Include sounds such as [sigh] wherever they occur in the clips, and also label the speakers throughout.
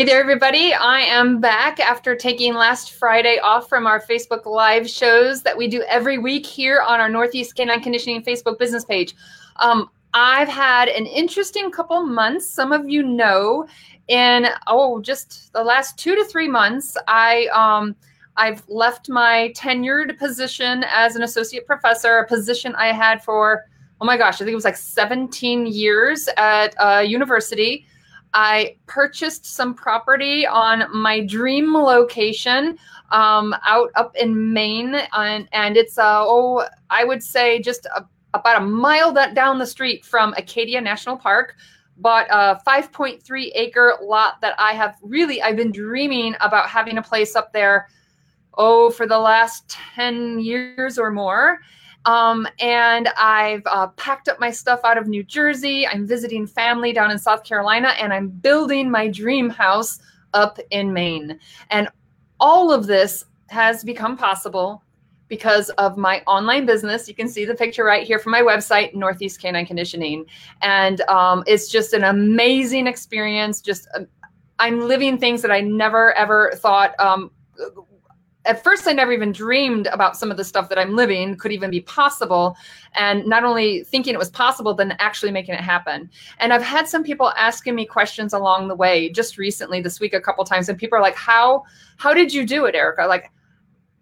Speaker 1: Hey there, everybody. I am back after taking last Friday off from our Facebook Live shows that we do every week here on our Northeast Canine Conditioning Facebook business page. Um, I've had an interesting couple months. Some of you know, in oh, just the last two to three months, I um, I've left my tenured position as an associate professor, a position I had for oh my gosh, I think it was like 17 years at a university. I purchased some property on my dream location um, out up in Maine, and, and it's uh, oh, I would say just a, about a mile down the street from Acadia National Park. Bought a 5.3 acre lot that I have really I've been dreaming about having a place up there. Oh, for the last 10 years or more. Um, and I've uh, packed up my stuff out of New Jersey. I'm visiting family down in South Carolina, and I'm building my dream house up in Maine. And all of this has become possible because of my online business. You can see the picture right here from my website, Northeast Canine Conditioning. And um, it's just an amazing experience. Just, uh, I'm living things that I never ever thought um, at first I never even dreamed about some of the stuff that I'm living could even be possible. And not only thinking it was possible, then actually making it happen. And I've had some people asking me questions along the way just recently this week a couple times. And people are like, How how did you do it, Erica? Like,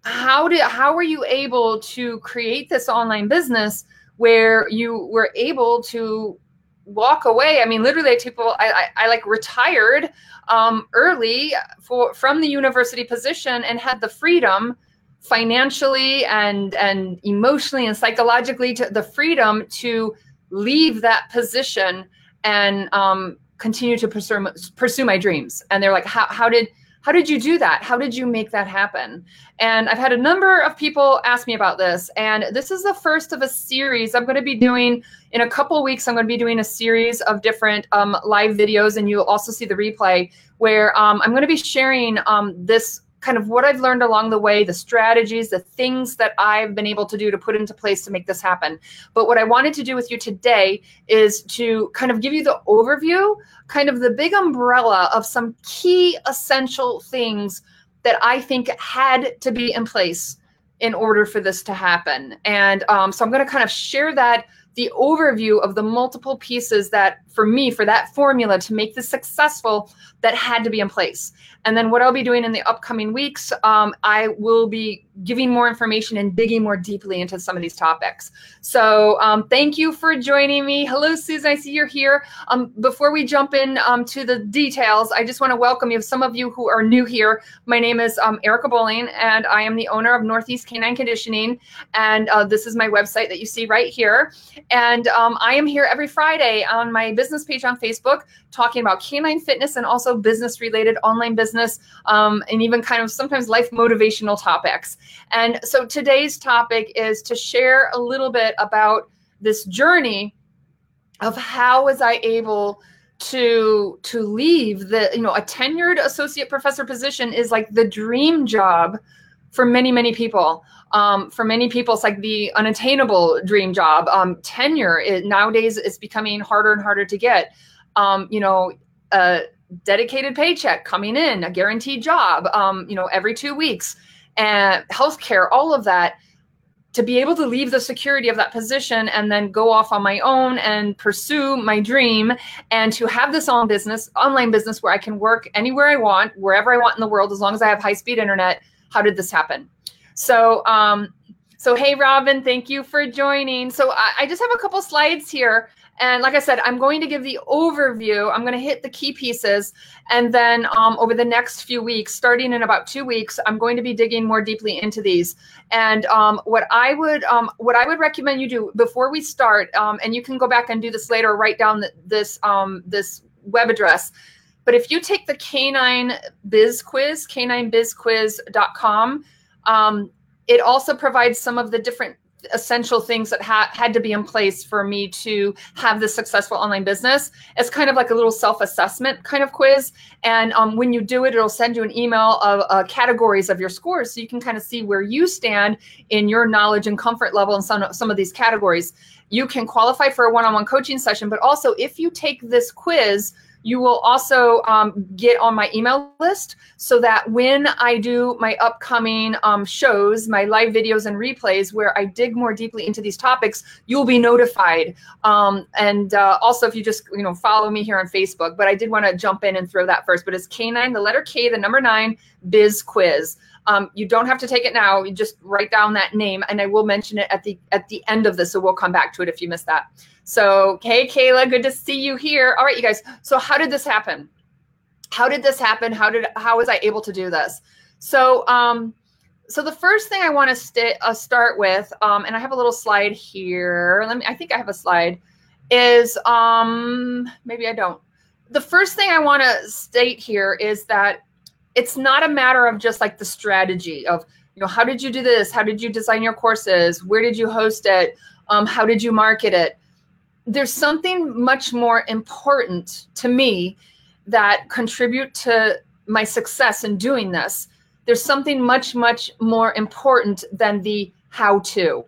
Speaker 1: how did how were you able to create this online business where you were able to walk away. I mean, literally, people I, I, I like retired um, early for from the university position and had the freedom financially and and emotionally and psychologically to the freedom to leave that position and um, continue to pursue pursue my dreams. And they're like, how how did how did you do that? How did you make that happen? And I've had a number of people ask me about this. And this is the first of a series I'm going to be doing in a couple weeks. I'm going to be doing a series of different um, live videos, and you'll also see the replay where um, I'm going to be sharing um, this kind of what I've learned along the way, the strategies, the things that I've been able to do to put into place to make this happen. But what I wanted to do with you today is to kind of give you the overview, kind of the big umbrella of some key essential things that I think had to be in place in order for this to happen. And um, so I'm going to kind of share that the overview of the multiple pieces that for me for that formula to make this successful that had to be in place and then what i'll be doing in the upcoming weeks um, i will be giving more information and digging more deeply into some of these topics. So um, thank you for joining me. Hello, Susan. I see you're here. Um, before we jump in um, to the details, I just want to welcome you. Some of you who are new here, my name is um, Erica Boling, and I am the owner of Northeast Canine Conditioning. And uh, this is my website that you see right here. And um, I am here every Friday on my business page on Facebook talking about canine fitness and also business related online business um, and even kind of sometimes life motivational topics. And so today's topic is to share a little bit about this journey of how was I able to to leave the you know a tenured associate professor position is like the dream job for many many people um, for many people it's like the unattainable dream job um, tenure is, nowadays is becoming harder and harder to get um, you know a dedicated paycheck coming in a guaranteed job um, you know every two weeks and healthcare, all of that, to be able to leave the security of that position and then go off on my own and pursue my dream and to have this on business, online business where I can work anywhere I want, wherever I want in the world, as long as I have high speed internet. How did this happen? So, um, so hey, Robin, thank you for joining. So I, I just have a couple slides here and like I said, I'm going to give the overview. I'm going to hit the key pieces. And then um, over the next few weeks, starting in about two weeks, I'm going to be digging more deeply into these. And um, what I would um, what I would recommend you do before we start, um, and you can go back and do this later, write down this um, this web address. But if you take the Canine Biz Quiz, caninebizquiz.com, um, it also provides some of the different essential things that ha- had to be in place for me to have this successful online business. It's kind of like a little self-assessment kind of quiz, and um, when you do it, it'll send you an email of uh, categories of your scores, so you can kind of see where you stand in your knowledge and comfort level in some some of these categories. You can qualify for a one-on-one coaching session, but also if you take this quiz You will also um, get on my email list so that when I do my upcoming um, shows, my live videos and replays where I dig more deeply into these topics, you'll be notified. Um, and uh, also, if you just you know follow me here on Facebook, but I did want to jump in and throw that first. But it's K9, the letter K, the number nine, Biz Quiz. Um, you don't have to take it now. You just write down that name, and I will mention it at the at the end of this. So we'll come back to it if you missed that. So, hey, Kayla, good to see you here. All right, you guys. So, how did this happen? How did this happen? How did how was I able to do this? So, um, so the first thing I want to st- uh, start with, um, and I have a little slide here. Let me. I think I have a slide. Is um, maybe I don't. The first thing I want to state here is that it's not a matter of just like the strategy of you know how did you do this? How did you design your courses? Where did you host it? Um, how did you market it? There's something much more important to me that contribute to my success in doing this. There's something much much more important than the how to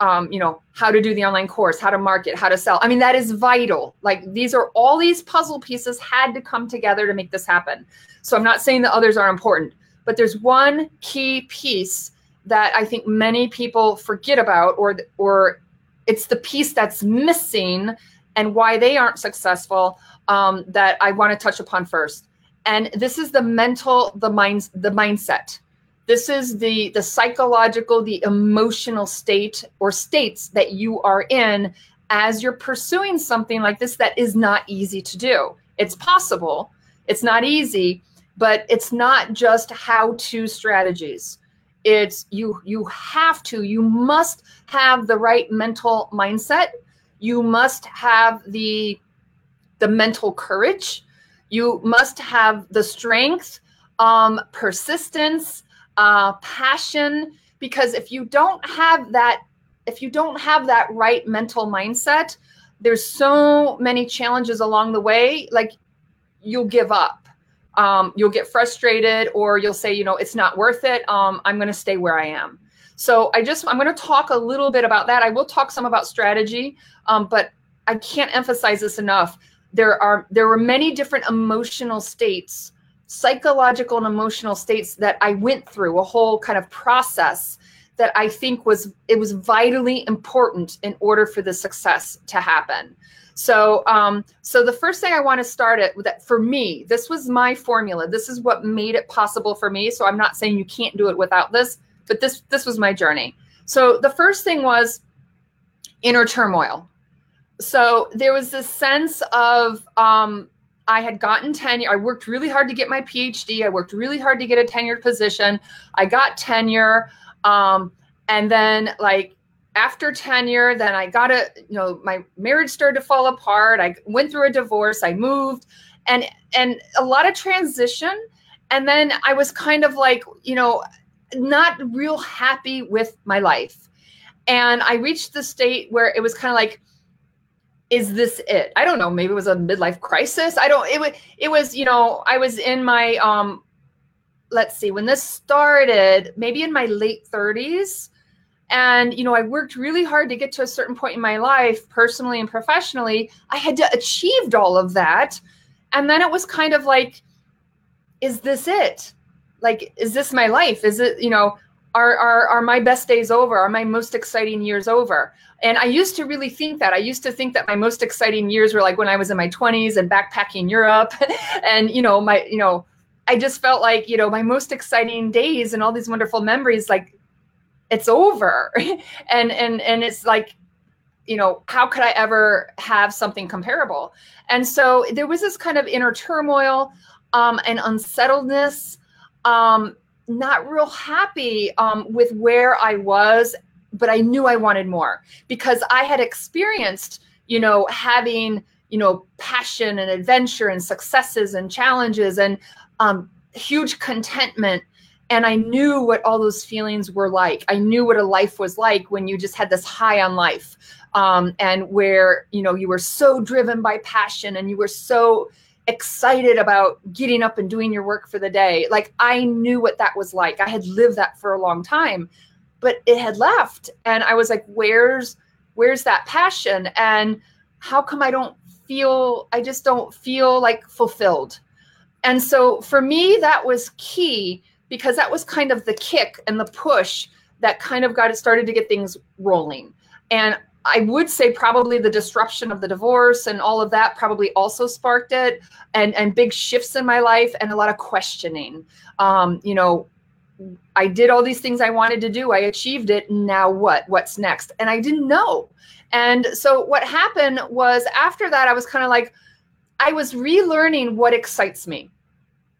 Speaker 1: um, you know how to do the online course how to market how to sell. I mean that is vital. Like these are all these puzzle pieces had to come together to make this happen. So i'm not saying the others are important but there's one key piece that i think many people forget about or or it's the piece that's missing and why they aren't successful um, that i want to touch upon first. And this is the mental the minds the mindset this is the the psychological the emotional state or states that you are in as you're pursuing something like this that is not easy to do. It's possible. It's not easy but it's not just how to strategies. It's you you have to you must have the right mental mindset. You must have the the mental courage. You must have the strength um persistence uh, passion because if you don't have that if you don't have that right mental mindset there's so many challenges along the way like you'll give up. Um, you'll get frustrated or you'll say you know it's not worth it. Um, i'm going to stay where i am. So i just i'm going to talk a little bit about that. I will talk some about strategy um, but i can't emphasize this enough. There are there were many different emotional states psychological and emotional states that I went through, a whole kind of process that I think was it was vitally important in order for the success to happen. So, um, so the first thing I want to start it that for me, this was my formula. This is what made it possible for me. So I'm not saying you can't do it without this, but this this was my journey. So the first thing was inner turmoil. So there was this sense of um, I had gotten tenure. I worked really hard to get my PhD. I worked really hard to get a tenured position. I got tenure. Um, and then like after tenure, then I got a, you know, my marriage started to fall apart. I went through a divorce. I moved and, and a lot of transition. And then I was kind of like, you know, not real happy with my life. And I reached the state where it was kind of like, is this it? I don't know. Maybe it was a midlife crisis. I don't. It was. It was. You know, I was in my um. Let's see. When this started, maybe in my late thirties, and you know, I worked really hard to get to a certain point in my life, personally and professionally. I had to achieved all of that, and then it was kind of like, is this it? Like, is this my life? Is it? You know, are, are, are my best days over? Are my most exciting years over? And I used to really think that. I used to think that my most exciting years were like when I was in my 20s and backpacking Europe. [laughs] and, you know, my, you know, I just felt like, you know, my most exciting days and all these wonderful memories, like it's over. [laughs] and, and, and it's like, you know, how could I ever have something comparable? And so there was this kind of inner turmoil um, and unsettledness. Um, not real happy um, with where I was, but I knew I wanted more because I had experienced, you know, having, you know, passion and adventure and successes and challenges and um, huge contentment. And I knew what all those feelings were like. I knew what a life was like when you just had this high on life um, and where, you know, you were so driven by passion and you were so excited about getting up and doing your work for the day. Like I knew what that was like. I had lived that for a long time, but it had left. And I was like, where's where's that passion? And how come I don't feel I just don't feel like fulfilled. And so for me that was key because that was kind of the kick and the push that kind of got it started to get things rolling. And I would say probably the disruption of the divorce and all of that probably also sparked it, and and big shifts in my life and a lot of questioning. Um, you know, I did all these things I wanted to do. I achieved it. Now what? What's next? And I didn't know. And so what happened was after that, I was kind of like, I was relearning what excites me.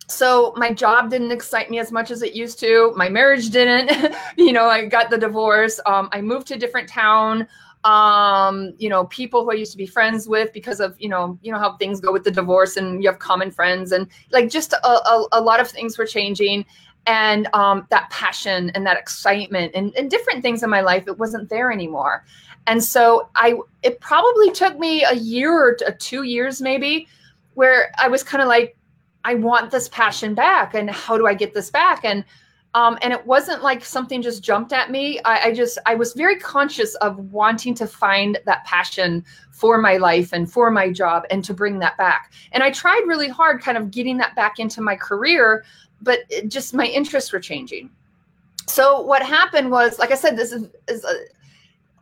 Speaker 1: So my job didn't excite me as much as it used to. My marriage didn't. [laughs] you know, I got the divorce. Um, I moved to a different town um you know people who i used to be friends with because of you know you know how things go with the divorce and you have common friends and like just a, a, a lot of things were changing and um that passion and that excitement and, and different things in my life it wasn't there anymore. And so i it probably took me a year or two years maybe where i was kind of like i want this passion back and how do i get this back? And um, and it wasn't like something just jumped at me. I, I, just, I was very conscious of wanting to find that passion for my life and for my job and to bring that back. And I tried really hard kind of getting that back into my career, but just my interests were changing. So what happened was, like I said, this is, is a,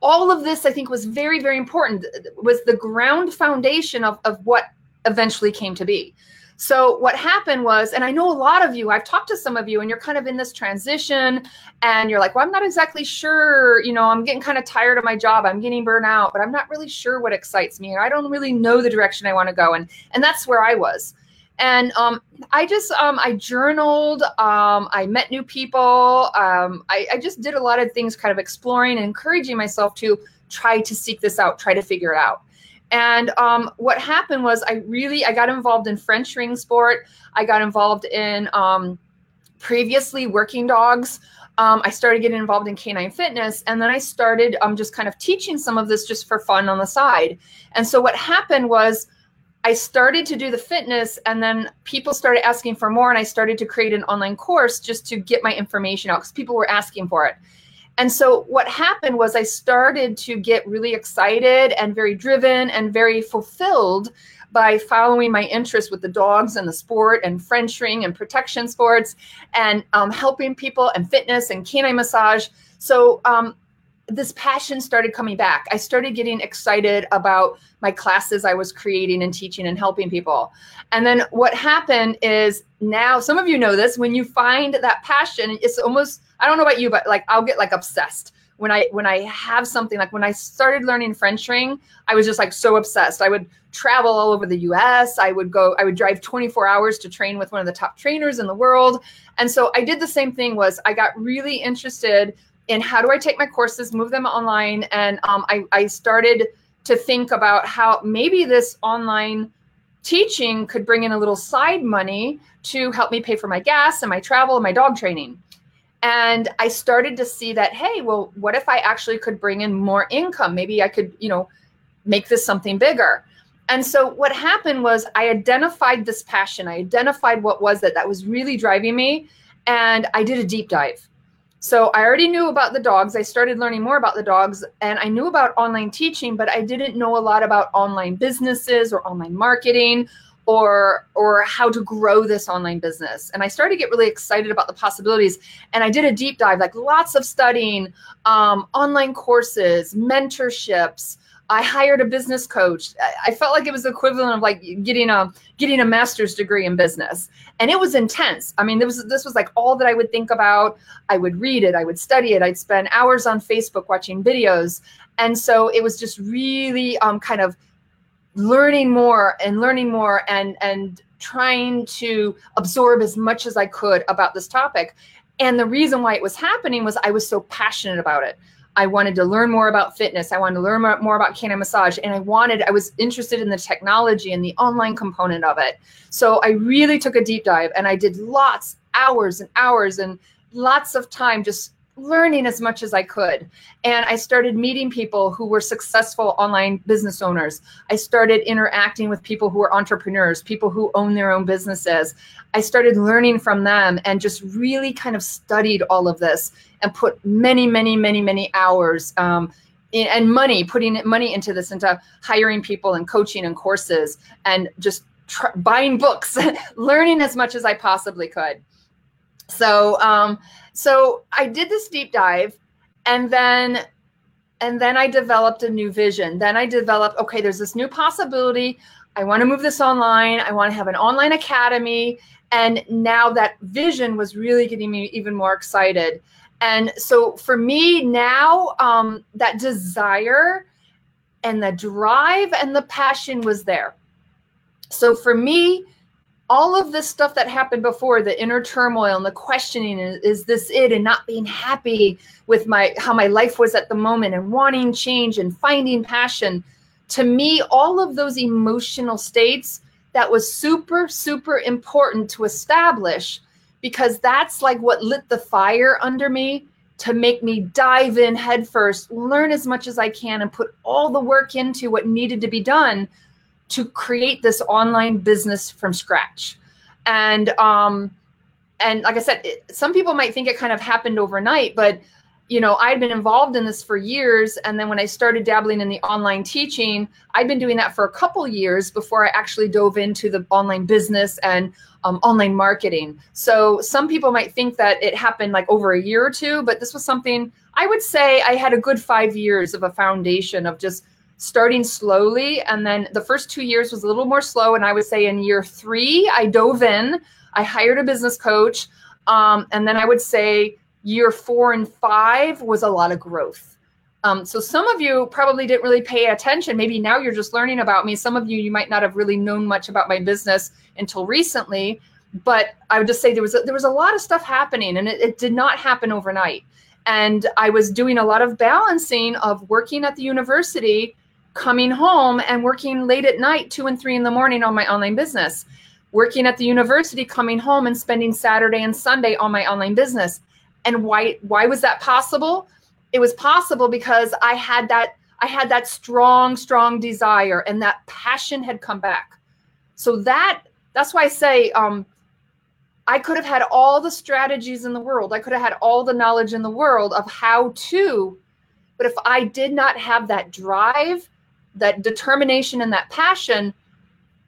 Speaker 1: all of this I think was very, very important, was the ground foundation of, of what eventually came to be. So what happened was, and I know a lot of you, I've talked to some of you, and you're kind of in this transition, and you're like, well, I'm not exactly sure. You know, I'm getting kind of tired of my job. I'm getting burnt out, but I'm not really sure what excites me, and I don't really know the direction I want to go. And and that's where I was. And um, I just um, I journaled. Um, I met new people. Um, I, I just did a lot of things, kind of exploring and encouraging myself to try to seek this out, try to figure it out. And um, what happened was I really I got involved in French ring sport. I got involved in um, previously working dogs. Um, I started getting involved in canine fitness, and then I started um, just kind of teaching some of this just for fun on the side. And so what happened was I started to do the fitness, and then people started asking for more, and I started to create an online course just to get my information out because people were asking for it. And so what happened was I started to get really excited and very driven and very fulfilled by following my interest with the dogs and the sport and French ring and protection sports and um, helping people and fitness and canine massage. So um, this passion started coming back. I started getting excited about my classes I was creating and teaching and helping people. And then what happened is now, some of you know this, when you find that passion, it's almost, I don't know about you, but like I'll get like obsessed when I when I have something like when I started learning French ring, I was just like so obsessed. I would travel all over the US. I would go I would drive 24 hours to train with one of the top trainers in the world. And so I did the same thing was I got really interested in how do I take my courses, move them online, and um, I, I started to think about how maybe this online teaching could bring in a little side money to help me pay for my gas and my travel and my dog training. And I started to see that, hey, well, what if I actually could bring in more income? Maybe I could, you know, make this something bigger. And so what happened was I identified this passion. I identified what was it that was really driving me. And I did a deep dive. So I already knew about the dogs. I started learning more about the dogs and I knew about online teaching, but I didn't know a lot about online businesses or online marketing or or how to grow this online business. And I started to get really excited about the possibilities. And I did a deep dive, like lots of studying, um, online courses, mentorships, I hired a business coach. I felt like it was equivalent of like getting a getting a master's degree in business. And it was intense. I mean, this was this was like all that I would think about. I would read it, I would study it, I'd spend hours on Facebook watching videos. And so it was just really um, kind of learning more and learning more and and trying to absorb as much as I could about this topic. And the reason why it was happening was I was so passionate about it. I wanted to learn more about fitness. I wanted to learn more, about canine massage. And I wanted, I was interested in the technology and the online component of it. So I really took a deep dive and I did lots, hours and hours and lots of time just learning as much as I could. And I started meeting people who were successful online business owners. I started interacting with people who were entrepreneurs, people who own their own businesses. I started learning from them and just really kind of studied all of this and put many, many, many, many hours um, and money, putting money into this, into hiring people and coaching and courses, and just tr- buying books, [laughs] learning as much as I possibly could. So, um, so I did this deep dive, and then, and then I developed a new vision. Then I developed, okay, there's this new possibility. I want to move this online. I want to have an online academy. And now that vision was really getting me even more excited. And so for me now, um, that desire and the drive and the passion was there. So for me, all of this stuff that happened before, the inner turmoil and the questioning, is, is this it, and not being happy with my how my life was at the moment, and wanting change and finding passion. To me, all of those emotional states that was super, super important to establish because that's like what lit the fire under me to make me dive in headfirst, learn as much as I can, and put all the work into what needed to be done to create this online business from scratch. And um, and like I said, it, some people might think it kind of happened overnight, but you know, I'd been involved in this for years. And then when I started dabbling in the online teaching, I'd been doing that for a couple years before I actually dove into the online business and um, online marketing. So some people might think that it happened like over a year or two, but this was something I would say I had a good five years of a foundation of just starting slowly. And then the first two years was a little more slow. And I would say in year three, I dove in, I hired a business coach. Um, and then I would say, year four and five was a lot of growth. Um, so some of you probably didn't really pay attention. Maybe now you're just learning about me. Some of you, you might not have really known much about my business until recently. But I would just say there was a, there was a lot of stuff happening, and it, it did not happen overnight. And I was doing a lot of balancing of working at the university, coming home, and working late at night, two and three in the morning on my online business. Working at the university, coming home, and spending Saturday and Sunday on my online business and why why was that possible? It was possible because I had that I had that strong strong desire and that passion had come back. So that that's why I say um, I could have had all the strategies in the world. I could have had all the knowledge in the world of how to, but if I did not have that drive, that determination, and that passion,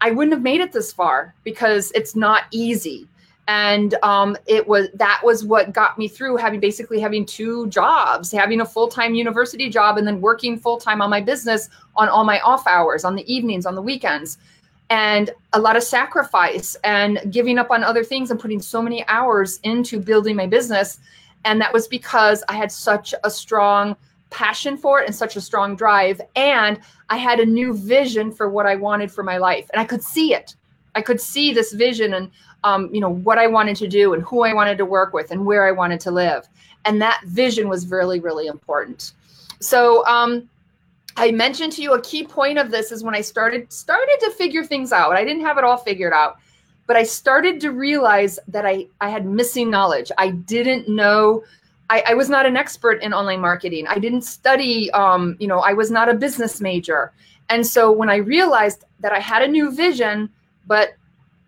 Speaker 1: I wouldn't have made it this far because it's not easy. And um, it was that was what got me through having basically having two jobs having a full-time university job and then working full-time on my business on all my off hours on the evenings on the weekends and a lot of sacrifice and giving up on other things and putting so many hours into building my business. And that was because i had such a strong passion for it and such a strong drive and i had a new vision for what i wanted for my life and i could see it i could see this vision and um, you know, what I wanted to do and who I wanted to work with and where I wanted to live. And that vision was really, really important. So um, I mentioned to you a key point of this is when I started started to figure things out. I didn't have it all figured out, but I started to realize that I, I had missing knowledge. I didn't know I, I, was not an expert in online marketing. I didn't study, um, you know, I was not a business major. And so when I realized that I had a new vision, but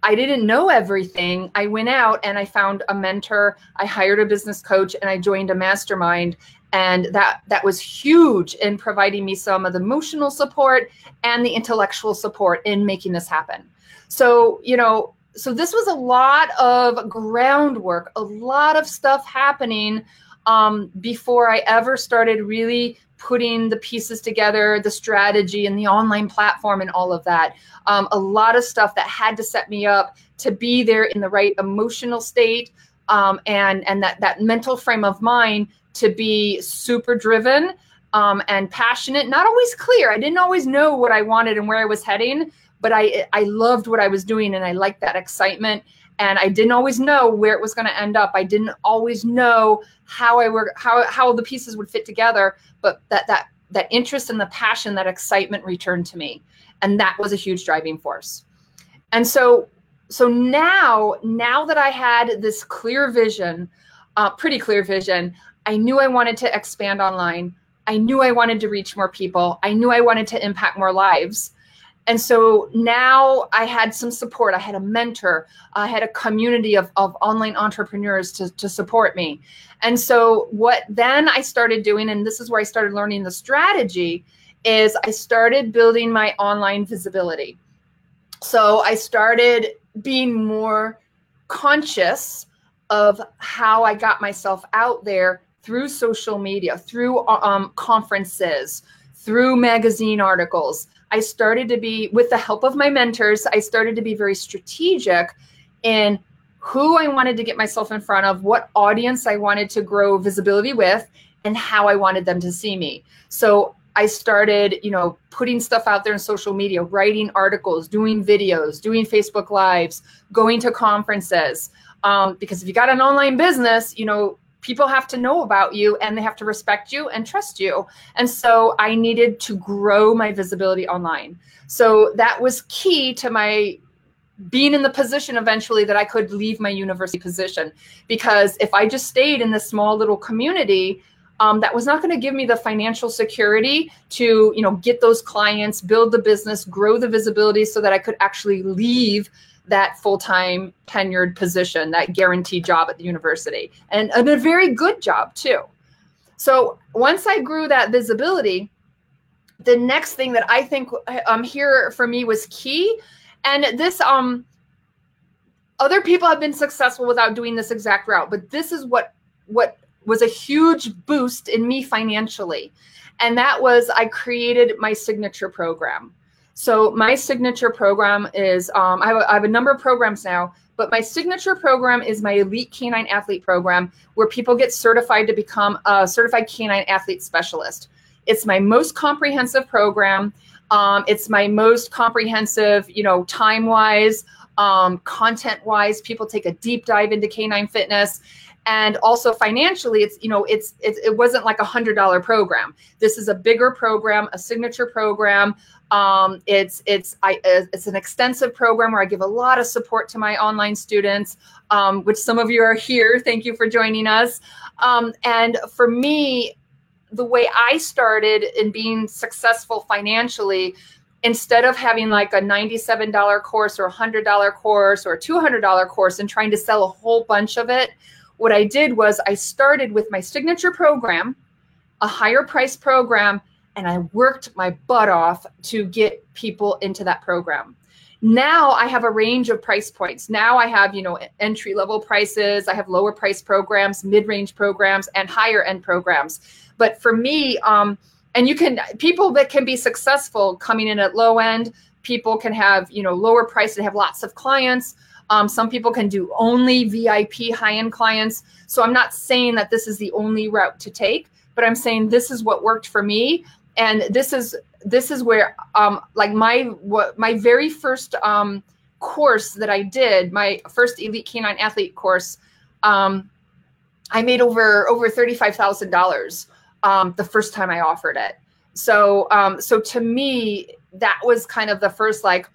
Speaker 1: I didn't know everything. I went out and I found a mentor. I hired a business coach and I joined a mastermind and that that was huge in providing me some of the emotional support and the intellectual support in making this happen. So, you know, so this was a lot of groundwork, a lot of stuff happening um, before I ever started really putting the pieces together, the strategy and the online platform and all of that. Um, a lot of stuff that had to set me up to be there in the right emotional state um, and and that that mental frame of mind to be super driven um, and passionate. Not always clear. I didn't always know what I wanted and where I was heading, but I I loved what I was doing and I liked that excitement and I didn't always know where it was going to end up. I didn't always know how I work, how how the pieces would fit together, but that that that interest and the passion, that excitement returned to me, and that was a huge driving force. And so so now now that I had this clear vision, uh, pretty clear vision, I knew I wanted to expand online. I knew I wanted to reach more people. I knew I wanted to impact more lives. And so now I had some support. I had a mentor. I had a community of, of online entrepreneurs to, to support me. And so what then I started doing, and this is where I started learning the strategy, is I started building my online visibility. So I started being more conscious of how I got myself out there through social media, through um, conferences, through magazine articles. I started to be, with the help of my mentors, I started to be very strategic in who I wanted to get myself in front of, what audience I wanted to grow visibility with, and how I wanted them to see me. So I started, you know, putting stuff out there in social media, writing articles, doing videos, doing Facebook Lives, going to conferences. Um, because if you got an online business, you know, people have to know about you and they have to respect you and trust you. And so I needed to grow my visibility online. So that was key to my being in the position eventually that I could leave my university position. Because if I just stayed in this small little community, um, that was not going to give me the financial security to you know get those clients build the business grow the visibility so that i could actually leave that full-time tenured position that guaranteed job at the university and, and a very good job too. So once i grew that visibility the next thing that i think um here for me was key and this um other people have been successful without doing this exact route but this is what what was a huge boost in me financially and that was i created my signature program so my signature program is um, I, have a, I have a number of programs now, but my signature program is my elite canine athlete program where people get certified to become a certified canine athlete specialist. It's my most comprehensive program. Um, it's my most comprehensive, you know, time wise, um, content wise. People take a deep dive into canine fitness and also financially it's you know it's, it's it wasn't like a hundred dollar program this is a bigger program a signature program um, it's it's I, it's an extensive program where I give a lot of support to my online students, um, which some of you are here. [laughs] Thank you for joining us. Um, and for me, the way I started in being successful financially, instead of having like a $97 course or a $100 course or a $200 course and trying to sell a whole bunch of it, what I did was I started with my signature program, a higher price program, and I worked my butt off to get people into that program. Now I have a range of price points. Now I have, you know, entry level prices, I have lower price programs, mid-range programs, and higher end programs. But for me, um, and you can people that can be successful coming in at low end, people can have, you know, lower price and have lots of clients um, some people can do only VIP high end clients. So I'm not saying that this is the only route to take, but I'm saying this is what worked for me. And this is this is where um, like my what my very first um, course that I did, my first elite canine athlete course, um, I made over over thirty five thousand dollars um, the first time I offered it. So um, so to me, that was kind of the first like,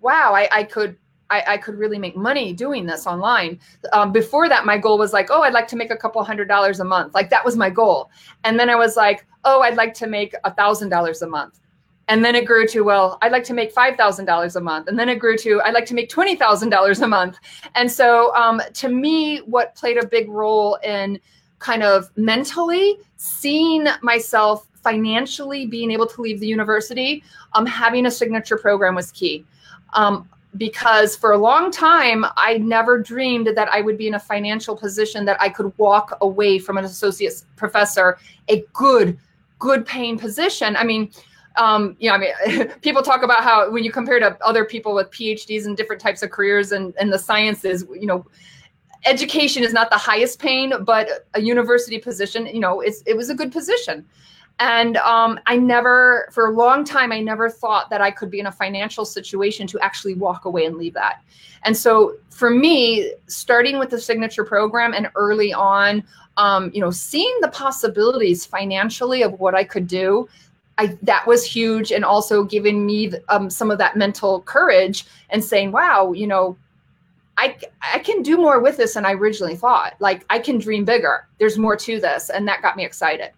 Speaker 1: wow, I, I could I, I could really make money doing this online. Um, before that, my goal was like, oh, I'd like to make a couple hundred dollars a month. Like that was my goal. And then I was like, oh, I'd like to make a thousand dollars a month. And then it grew to, well, I'd like to make $5,000 a month. And then it grew to, I'd like to make $20,000 a month. And so um, to me, what played a big role in kind of mentally seeing myself financially being able to leave the university, um, having a signature program was key. Um, because for a long time I never dreamed that I would be in a financial position that I could walk away from an associate professor, a good, good paying position. I mean, um, you know, I mean, [laughs] people talk about how when you compare to other people with PhDs and different types of careers and, and the sciences, you know, education is not the highest paying, but a university position, you know, it's, it was a good position. And um, I never, for a long time, I never thought that I could be in a financial situation to actually walk away and leave that. And so for me, starting with the signature program and early on, um, you know, seeing the possibilities financially of what I could do, I, that was huge. And also giving me um, some of that mental courage and saying, wow, you know, I, I can do more with this than I originally thought. Like I can dream bigger. There's more to this. And that got me excited.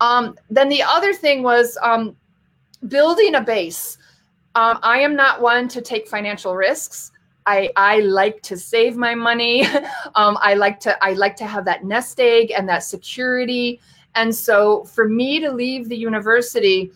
Speaker 1: Um, then the other thing was um, building a base. Um, I am not one to take financial risks. I, I like to save my money. [laughs] um, I like to I like to have that nest egg and that security. And so for me to leave the university,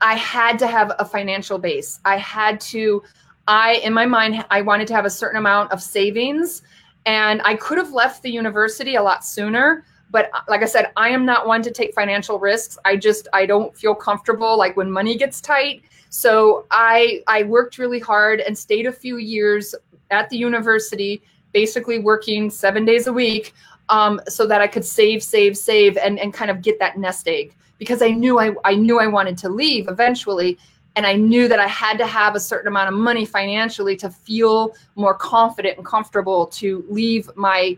Speaker 1: I had to have a financial base. I had to I in my mind I wanted to have a certain amount of savings and I could have left the university a lot sooner, but uh, like I said, I am not one to take financial risks. I just I don't feel comfortable like when money gets tight so I I worked really hard and stayed a few years at the university, basically working seven days a week, um, so that I could save, save, save, and and kind of get that nest egg because I knew I I knew I wanted to leave eventually. And I knew that I had to have a certain amount of money financially to feel more confident and comfortable to leave my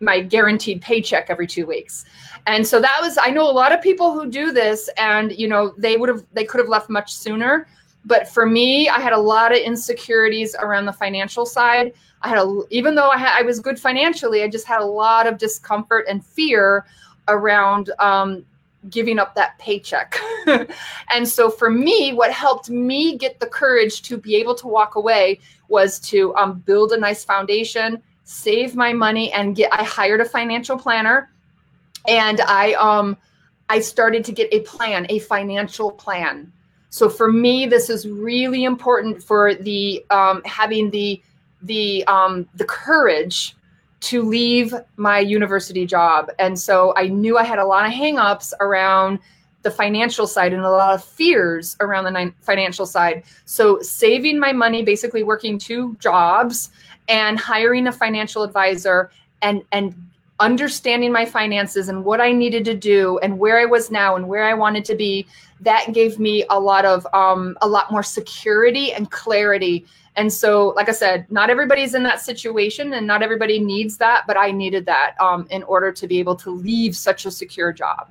Speaker 1: my guaranteed paycheck every two weeks. And so that was i know a lot of people who do this and you know they would have they could have left much sooner. But for me i had a lot of insecurities around the financial side. I had a even though i had i was good financially i just had a lot of discomfort and fear around um, giving up that paycheck. [laughs] And so for me what helped me get the courage to be able to walk away was to um, build a nice foundation save my money and get I hired a financial planner and I um I started to get a plan, a financial plan. So for me, this is really important for the um, having the the um, the courage to leave my university job. And so I knew I had a lot of hangups around the financial side and a lot of fears around the financial side. So saving my money, basically working two jobs and hiring a financial advisor and and understanding my finances and what I needed to do and where I was now and where I wanted to be, that gave me a lot of um, a lot more security and clarity. And so, like I said, not everybody's in that situation and not everybody needs that, but I needed that um, in order to be able to leave such a secure job.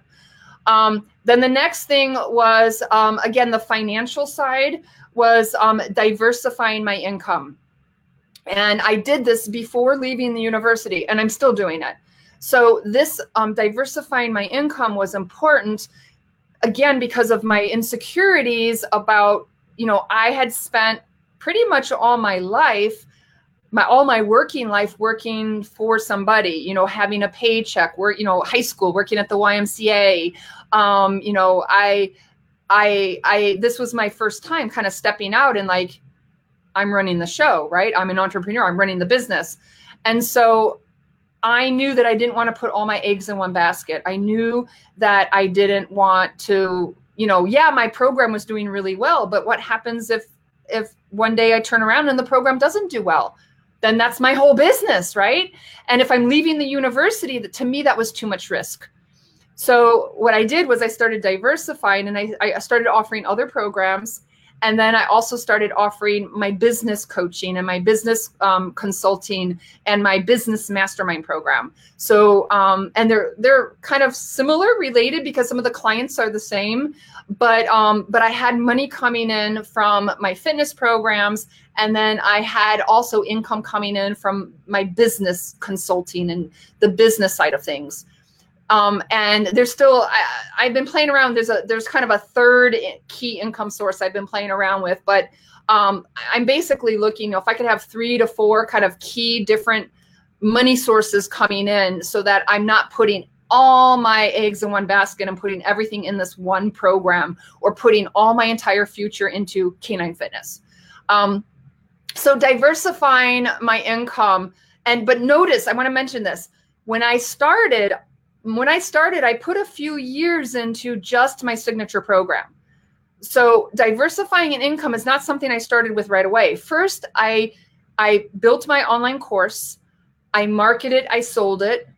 Speaker 1: Um, then the next thing was, um, again, the financial side was um, diversifying my income. And I did this before leaving the university, and I'm still doing it. So, this um, diversifying my income was important, again, because of my insecurities about, you know, I had spent pretty much all my life my all my working life working for somebody you know having a paycheck work you know high school working at the ymca um you know i i i this was my first time kind of stepping out and like I'm running the show, right? I'm an entrepreneur, I'm running the business. And so I knew that I didn't want to put all my eggs in one basket. I knew that I didn't want to, you know, yeah, my program was doing really well, but what happens if if one day I turn around and the program doesn't do well? Then that's my whole business, right? And if I'm leaving the university, to me that was too much risk. So what I did was I started diversifying and I, I started offering other programs and then I also started offering my business coaching and my business um, consulting and my business mastermind program. So, um, and they're they're kind of similar, related because some of the clients are the same. But um, but I had money coming in from my fitness programs, and then I had also income coming in from my business consulting and the business side of things. Um, and there's still I, have been playing around. There's a there's kind of a third key income source I've been playing around with, but um, I'm basically looking. You know, if I could have three to four kind of key different money sources coming in, so that I'm not putting all my eggs in one basket and putting everything in this one program, or putting all my entire future into canine fitness. Um, so diversifying my income, and but notice I want to mention this when I started, when I started, I put a few years into just my signature program. So diversifying an income is not something I started with right away. First, I I built my online course, I marketed, I sold it.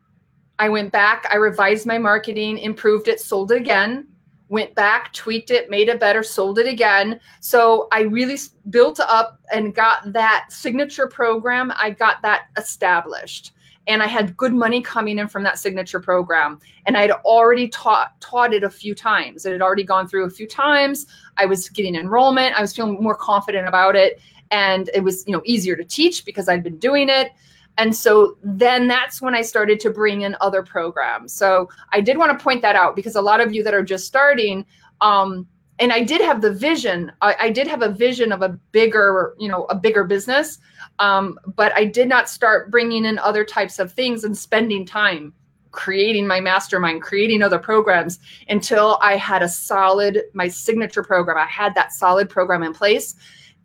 Speaker 1: I went back, I revised my marketing, improved it, sold it again, went back, tweaked it, made it better, sold it again. So I really built up and got that signature program, I got that established and I had good money coming in from that signature program. And I had already taught taught it a few times. It had already gone through a few times. I was getting enrollment. I was feeling more confident about it, and it was you know easier to teach because I'd been doing it. And so then that's when I started to bring in other programs. So I did want to point that out because a lot of you that are just starting, um, and I did have the vision. I, I, did have a vision of a bigger, you know, a bigger business. Um, but I did not start bringing in other types of things and spending time creating my mastermind, creating other programs until I had a solid, my signature program. I had that solid program in place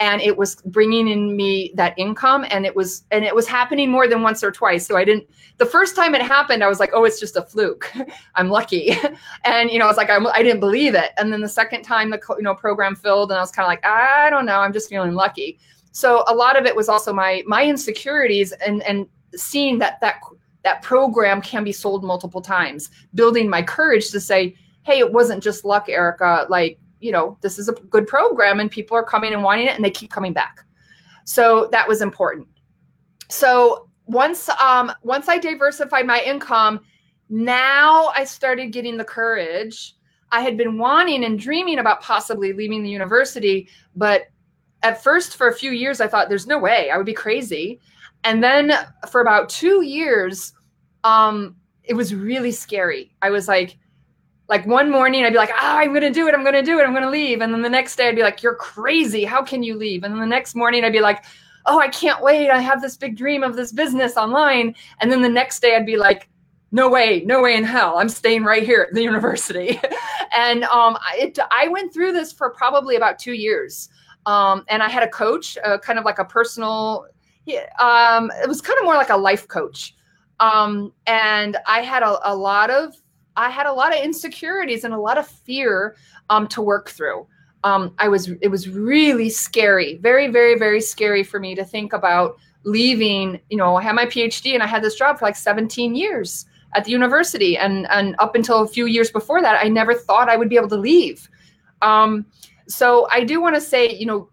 Speaker 1: and it was bringing in me that income and it was and it was happening more than once or twice. So i didn't the first time it happened i was like oh it's just a fluke. [laughs] I'm lucky. [laughs] And you know i was like I'm, i didn't believe it. And then the second time the you know program filled and i was kind of like i don't know i'm just feeling lucky. So a lot of it was also my my insecurities and and seeing that that that program can be sold multiple times. Building my courage to say hey it wasn't just luck erica. Like you know, this is a good program and people are coming and wanting it and they keep coming back. So that was important. So once um once I diversified my income, now I started getting the courage. I had been wanting and dreaming about possibly leaving the university, but at first for a few years I thought there's no way. I would be crazy. And then for about 2 years um it was really scary. I was like like one morning I'd be like, oh, I'm gonna do it, I'm gonna do it, I'm gonna leave. And then the next day I'd be like, You're crazy. How can you leave? And then the next morning I'd be like, Oh, I can't wait. I have this big dream of this business online. And then the next day I'd be like, no way, no way in hell. I'm staying right here at the [laughs] university. and um, it, I went through this for probably about two years. Um, and I had a coach, uh, kind of like a personal, um, it was kind of more like a life coach. Um, and I had a, a lot of I had a lot of insecurities and a lot of fear um, to work through. Um, I was it was really scary, very very very scary for me to think about leaving. You know, I had my PhD and I had this job for like 17 years at the university, and and up until a few years before that, I never thought I would be able to leave. Um, so I do want to say, you know,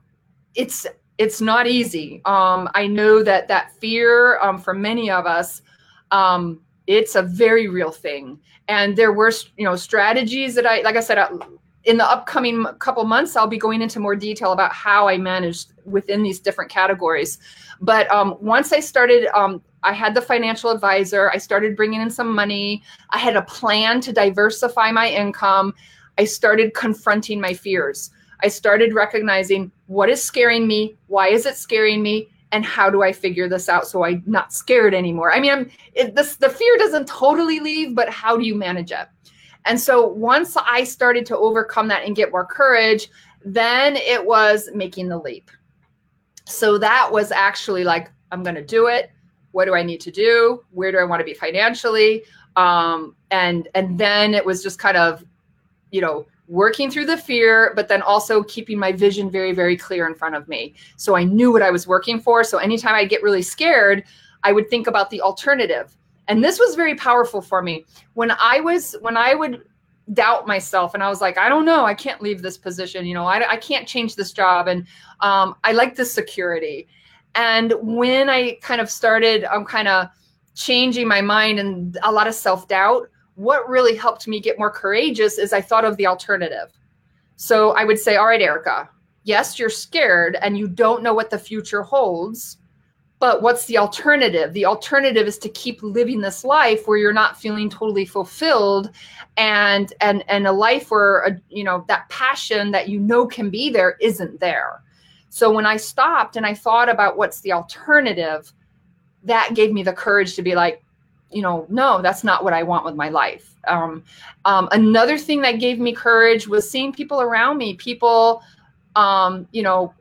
Speaker 1: it's it's not easy. Um, I know that that fear um, for many of us um, it's a very real thing. And there were you know strategies that i like i said uh, in the upcoming couple months i'll be going into more detail about how i managed within these different categories. But um, once i started um, i had the financial advisor i started bringing in some money i had a plan to diversify my income i started confronting my fears. I started recognizing what is scaring me why is it scaring me and how do I figure this out so I'm not scared anymore? I mean, I'm it, this the fear doesn't totally leave, but how do you manage it? And so once I started to overcome that and get more courage, then it was making the leap. So that was actually like, I'm going to do it. What do I need to do? Where do I want to be financially? Um, and and then it was just kind of, you know, working through the fear, but then also keeping my vision very, very clear in front of me. So I knew what I was working for. So anytime I get really scared, I would think about the alternative. And this was very powerful for me. When I was, when I would doubt myself and I was like, I don't know, I can't leave this position. You know, I, I can't change this job. And um, I like this security. And when I kind of started, I'm um, kind of changing my mind and a lot of self doubt, what really helped me get more courageous is I thought of the alternative. So I would say, all right, Erica, yes, you're scared and you don't know what the future holds, but what's the alternative? The alternative is to keep living this life where you're not feeling totally fulfilled and and and a life where a, you know that passion that you know can be there isn't there. So when I stopped and I thought about what's the alternative, that gave me the courage to be like, you know, no, that's not what I want with my life. Um, um, another thing that gave me courage was seeing people around me, people, um, you know,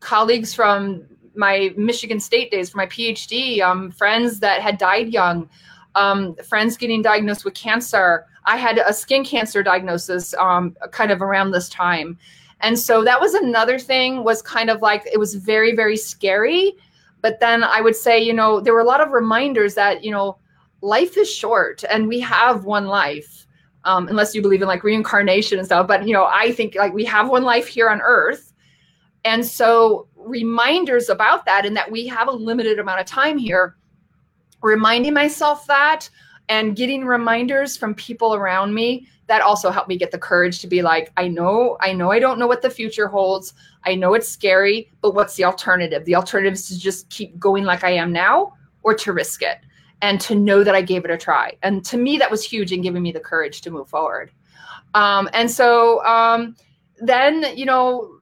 Speaker 1: colleagues from my Michigan State days, from my PhD, um, friends that had died young, um, friends getting diagnosed with cancer. I had a skin cancer diagnosis um, kind of around this time. And so that was another thing was kind of like, it was very, very scary. But then I would say, you know, there were a lot of reminders that, you know, life is short and we have one life um, unless you believe in like reincarnation and stuff but you know i think like we have one life here on earth. And so reminders about that and that we have a limited amount of time here reminding myself that and getting reminders from people around me that also helped me get the courage to be like i know i know i don't know what the future holds. I know it's scary but what's the alternative? The alternative is to just keep going like i am now or to risk it and to know that I gave it a try. And to me, that was huge in giving me the courage to move forward. Um, and so um, then you know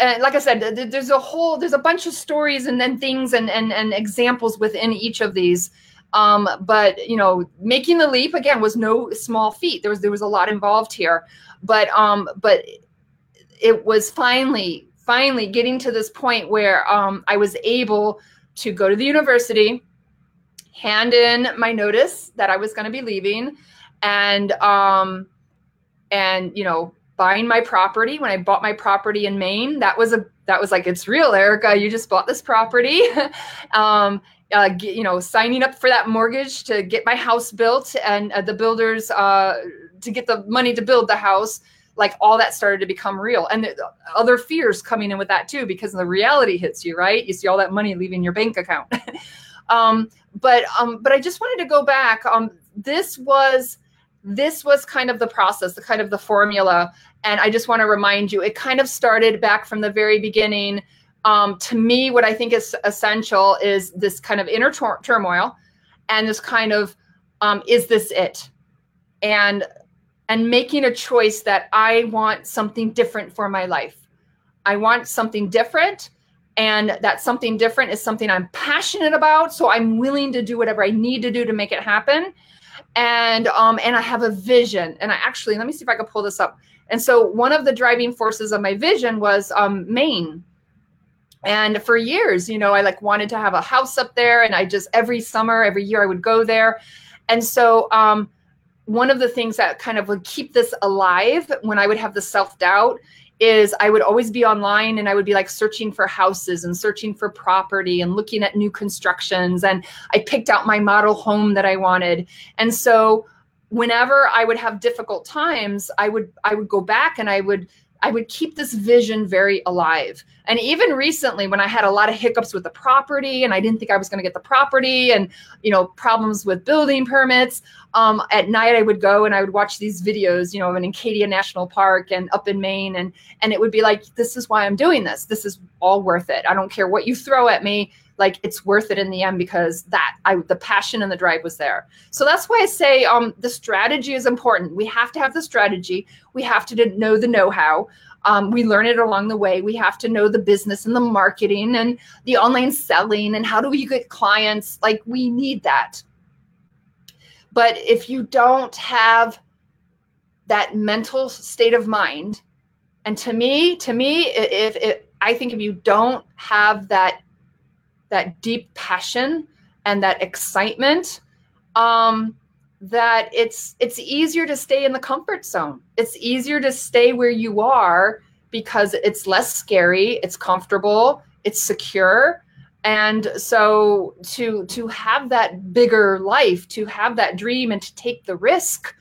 Speaker 1: and like I said, there's a whole, there's a bunch of stories and then things and and and examples within each of these. Um, but you know, making the leap again was no small feat. There was there was a lot involved here, but um, but it was finally finally getting to this point where um, I was able to go to the university, hand in my notice that I was going to be leaving, and um, and you know buying my property. When i bought my property in maine that was a that was like it's real erica. You just bought this property. [laughs] Um, uh, get, you know signing up for that mortgage to get my house built and uh, the builders uh, to get the money to build the house like all that started to become real. And the, other fears coming in with that too because the reality hits you right? You see all that money leaving your bank account. [laughs] Um, but um, but i just wanted to go back um, this was this was kind of the process, the kind of the formula. And I just want to remind you, it kind of started back from the very beginning. Um, to me, what I think is essential is this kind of inner tur- turmoil and this kind of, um, is this it? And and making a choice that I want something different for my life. I want something different and that something different is something I'm passionate about. So I'm willing to do whatever I need to do to make it happen and um and I have a vision. And I actually let me see if I can pull this up. And so one of the driving forces of my vision was um Maine. And for years, you know, I like wanted to have a house up there and I just every summer, every year I would go there. And so um one of the things that kind of would keep this alive when I would have the self-doubt is I would always be online and I would be like searching for houses and searching for property and looking at new constructions. And I picked out my model home that I wanted. And so whenever I would have difficult times, I would I would go back and I would I would keep this vision very alive. And even recently, when I had a lot of hiccups with the property and I didn't think I was going to get the property and, you know, problems with building permits, um, at night I would go and I would watch these videos, you know, in Acadia National Park and up in Maine. And, and it would be like, this is why I'm doing this. This is all worth it. I don't care what you throw at me like it's worth it in the end because that I the passion and the drive was there. So that's why I say um, the strategy is important. We have to have the strategy. We have to know the know-how. Um, we learn it along the way. We have to know the business and the marketing and the online selling and how do we get clients. Like we need that. But if you don't have that mental state of mind, and to me, to me, if, if I think if you don't have that that deep passion and that excitement um, that it's it's easier to stay in the comfort zone. It's easier to stay where you are because it's less scary it's comfortable it's secure. And so to to have that bigger life to have that dream and to take the risk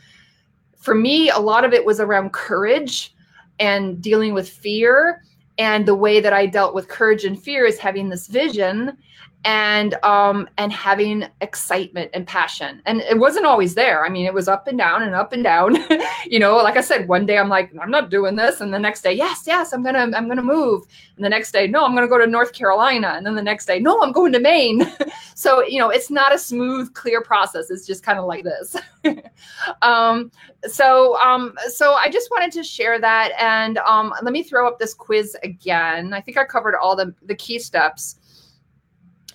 Speaker 1: for me a lot of it was around courage and dealing with fear and the way that i dealt with courage and fear is having this vision and um and having excitement and passion. And it wasn't always there. I mean it was up and down and up and down. [laughs] You know like i said one day i'm like i'm not doing this. And the next day yes yes i'm gonna i'm gonna move. And the next day no i'm gonna go to north carolina. And then the next day no i'm going to maine. [laughs] So you know it's not a smooth clear process. It's just kind of like this. [laughs] Um so um so i just wanted to share that. And um let me throw up this quiz again. I think i covered all the the key steps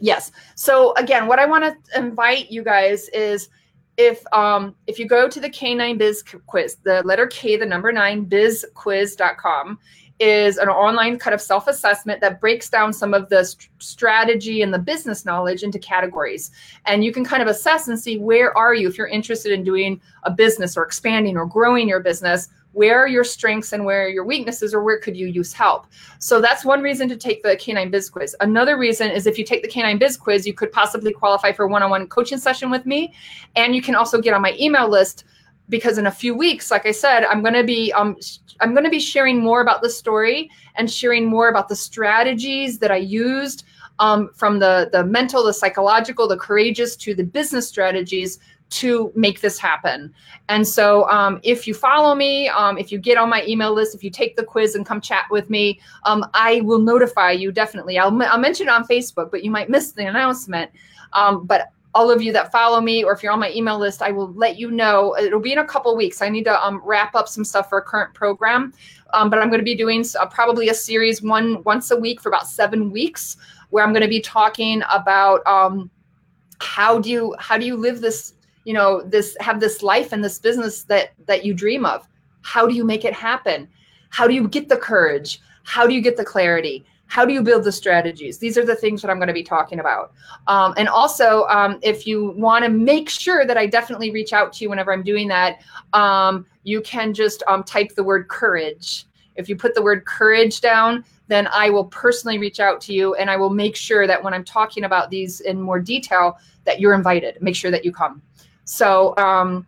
Speaker 1: Yes. So again, what I want to invite you guys is if um if you go to the K9 Biz quiz, the letter K, the number nine bizquiz.com is an online kind of self-assessment that breaks down some of the st- strategy and the business knowledge into categories and you can kind of assess and see where are you if you're interested in doing a business or expanding or growing your business where are your strengths and where are your weaknesses or where could you use help? So that's one reason to take the k9 biz quiz. Another reason is if you take the k9 biz quiz you could possibly qualify for a one-on-one coaching session with me. And you can also get on my email list because in a few weeks like i said i'm going to be um, i'm going to be sharing more about the story and sharing more about the strategies that i used um, from the the mental the psychological the courageous to the business strategies to make this happen. And so, um, if you follow me, um, if you get on my email list, if you take the quiz and come chat with me, um, I will notify you definitely. I'll, I'll mention it on Facebook, but you might miss the announcement. Um, but all of you that follow me, or if you're on my email list, I will let you know. It'll be in a couple weeks. I need to um, wrap up some stuff for a current program, um, but I'm going to be doing uh, probably a series one once a week for about seven weeks, where I'm going to be talking about how do you how do you live this you know this have this life and this business that that you dream of. How do you make it happen? How do you get the courage? How do you get the clarity? how do you build the strategies these are the things that i'm going to be talking about um, and also um, if you want to make sure that i definitely reach out to you whenever i'm doing that um, you can just um, type the word courage if you put the word courage down then i will personally reach out to you and i will make sure that when i'm talking about these in more detail that you're invited make sure that you come so um,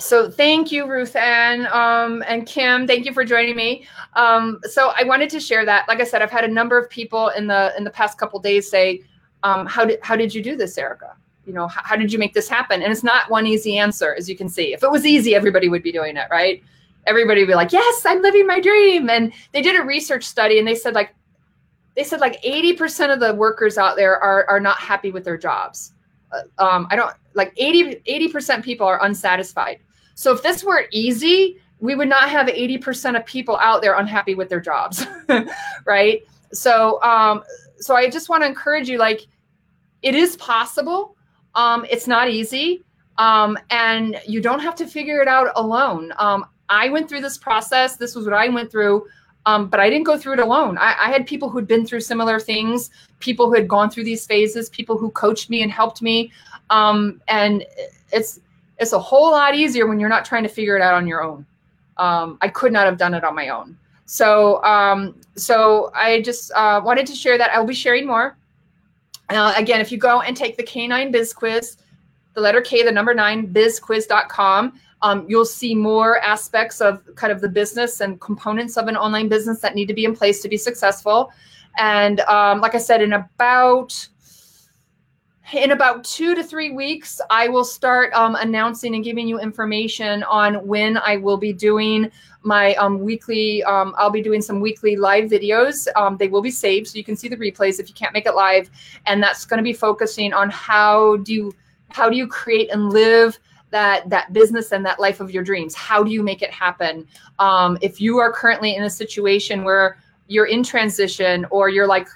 Speaker 1: so thank you, Ruth Ann um, and Kim. Thank you for joining me. Um, so I wanted to share that. Like I said, I've had a number of people in the in the past couple days say, um, "How did how did you do this, Erica? You know, how, how did you make this happen?" And it's not one easy answer, as you can see. If it was easy, everybody would be doing it, right? Everybody would be like, "Yes, I'm living my dream." And they did a research study, and they said like they said like 80% of the workers out there are are not happy with their jobs. Uh, um, I don't like 80 80% people are unsatisfied so if this were easy, we would not have 80% of people out there unhappy with their jobs, [laughs] right? So, um, so I just want to encourage you, like, it is possible. Um, it's not easy. Um, and you don't have to figure it out alone. Um, I went through this process. This was what I went through. Um, but I didn't go through it alone. I, I, had people who'd been through similar things, people who had gone through these phases, people who coached me and helped me. Um, and it's it's a whole lot easier when you're not trying to figure it out on your own. Um, I could not have done it on my own. So, um, so I just uh, wanted to share that. I'll be sharing more. Uh, again, if you go and take the K9 Biz Quiz, the letter K, the number nine, bizquiz.com, um, you'll see more aspects of kind of the business and components of an online business that need to be in place to be successful. And um, like I said, in about in about two to three weeks, I will start um, announcing and giving you information on when I will be doing my um, weekly. Um, I'll be doing some weekly live videos. Um, they will be saved, so you can see the replays if you can't make it live. And that's going to be focusing on how do you how do you create and live that that business and that life of your dreams. How do you make it happen? Um, if you are currently in a situation where you're in transition or you're like,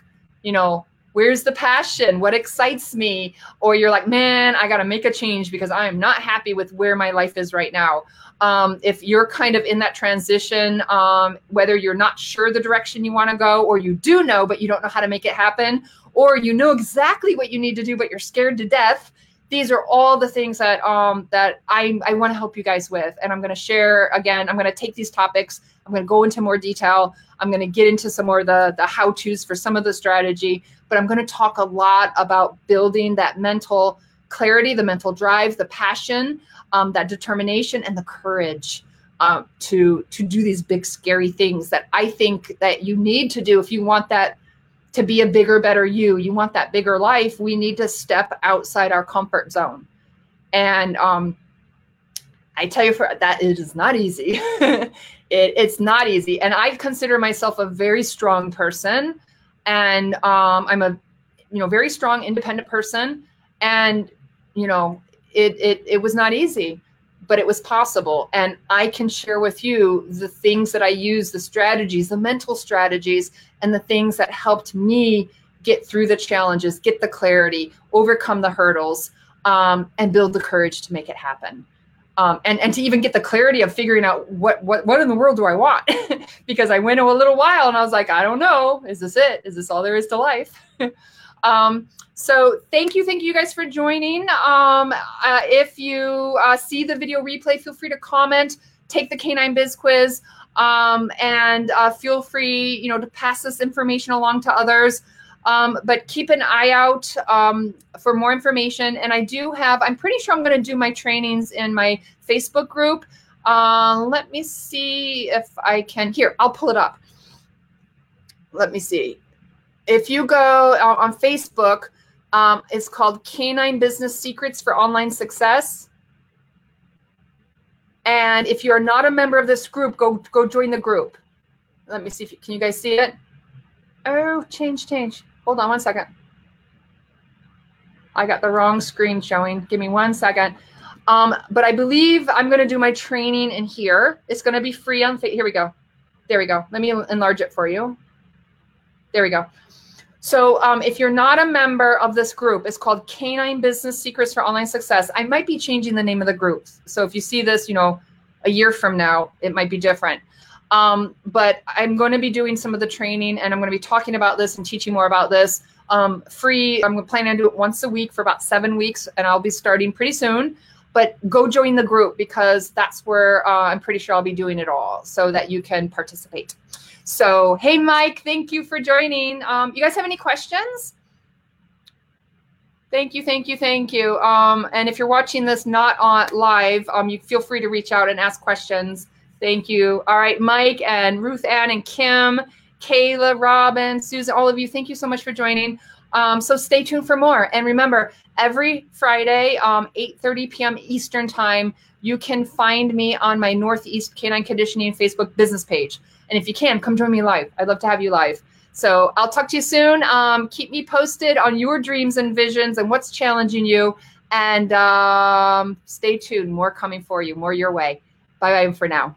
Speaker 1: you know where's the passion what excites me or you're like man i got to make a change because i am not happy with where my life is right now um, if you're kind of in that transition um, whether you're not sure the direction you want to go or you do know but you don't know how to make it happen or you know exactly what you need to do but you're scared to death these are all the things that um, that I, I want to help you guys with. And I'm going to share again, I'm going to take these topics, I'm going to go into more detail. I'm going to get into some more the, the how to's for some of the strategy, but I'm going to talk a lot about building that mental clarity, the mental drive, the passion, um, that determination, and the courage. Uh, to to do these big scary things that I think that you need to do if you want that to be a bigger, better you, you want that bigger life, we need to step outside our comfort zone. And um, I tell you for that it is not easy. [laughs] it, it's not easy. And I consider myself a very strong person. And um, I'm a you know very strong independent person. And you know, it it it was not easy but it was possible. And I can share with you the things that I use, the strategies, the mental strategies, and the things that helped me get through the challenges, get the clarity, overcome the hurdles, um, and build the courage to make it happen. Um, and, and to even get the clarity of figuring out what, what, what in the world do I want? [laughs] because I went a little while and I was like, I don't know. Is this it? Is this all there is to life? [laughs] um, so thank you, thank you guys for joining. Um, uh, if you uh, see the video replay, feel free to comment, take the K9 Biz quiz, um, and uh, feel free, you know, to pass this information along to others. Um, but keep an eye out um, for more information. And I do have, I'm pretty sure I'm going to do my trainings in my Facebook group. Uh, let me see if I can. Here, I'll pull it up. Let me see. If you go uh, on Facebook, um, it's called K9 Business Secrets for Online Success. And if you're not a member of this group, go go join the group. Let me see if you, can you guys see it? Oh, change, change. Hold on one second. I got the wrong screen showing. Give me one second. Um, but I believe I'm going to do my training in here. It's going to be free on, here we go. There we go. Let me enlarge it for you. There we go. So um, if you're not a member of this group, it's called Canine Business Secrets for Online Success. I might be changing the name of the group. So if you see this, you know, a year from now, it might be different. Um, but I'm going to be doing some of the training and I'm going to be talking about this and teaching more about this um, free. I'm planning on do it once a week for about seven weeks and I'll be starting pretty soon. But go join the group because that's where uh, I'm pretty sure I'll be doing it all so that you can participate. So, hey, Mike, thank you for joining. Um, you guys have any questions? Thank you, thank you, thank you. Um, and if you're watching this not on live, um, you feel free to reach out and ask questions. Thank you. All right, Mike and Ruth Ann and Kim, Kayla, Robin, Susan, all of you, thank you so much for joining. Um, so stay tuned for more. And remember, every Friday, um, 8.30 p.m. Eastern Time, you can find me on my Northeast Canine Conditioning Facebook business page. And if you can, come join me live. I'd love to have you live. So I'll talk to you soon. Um, keep me posted on your dreams and visions and what's challenging you. And um, stay tuned. More coming for you, more your way. Bye bye for now.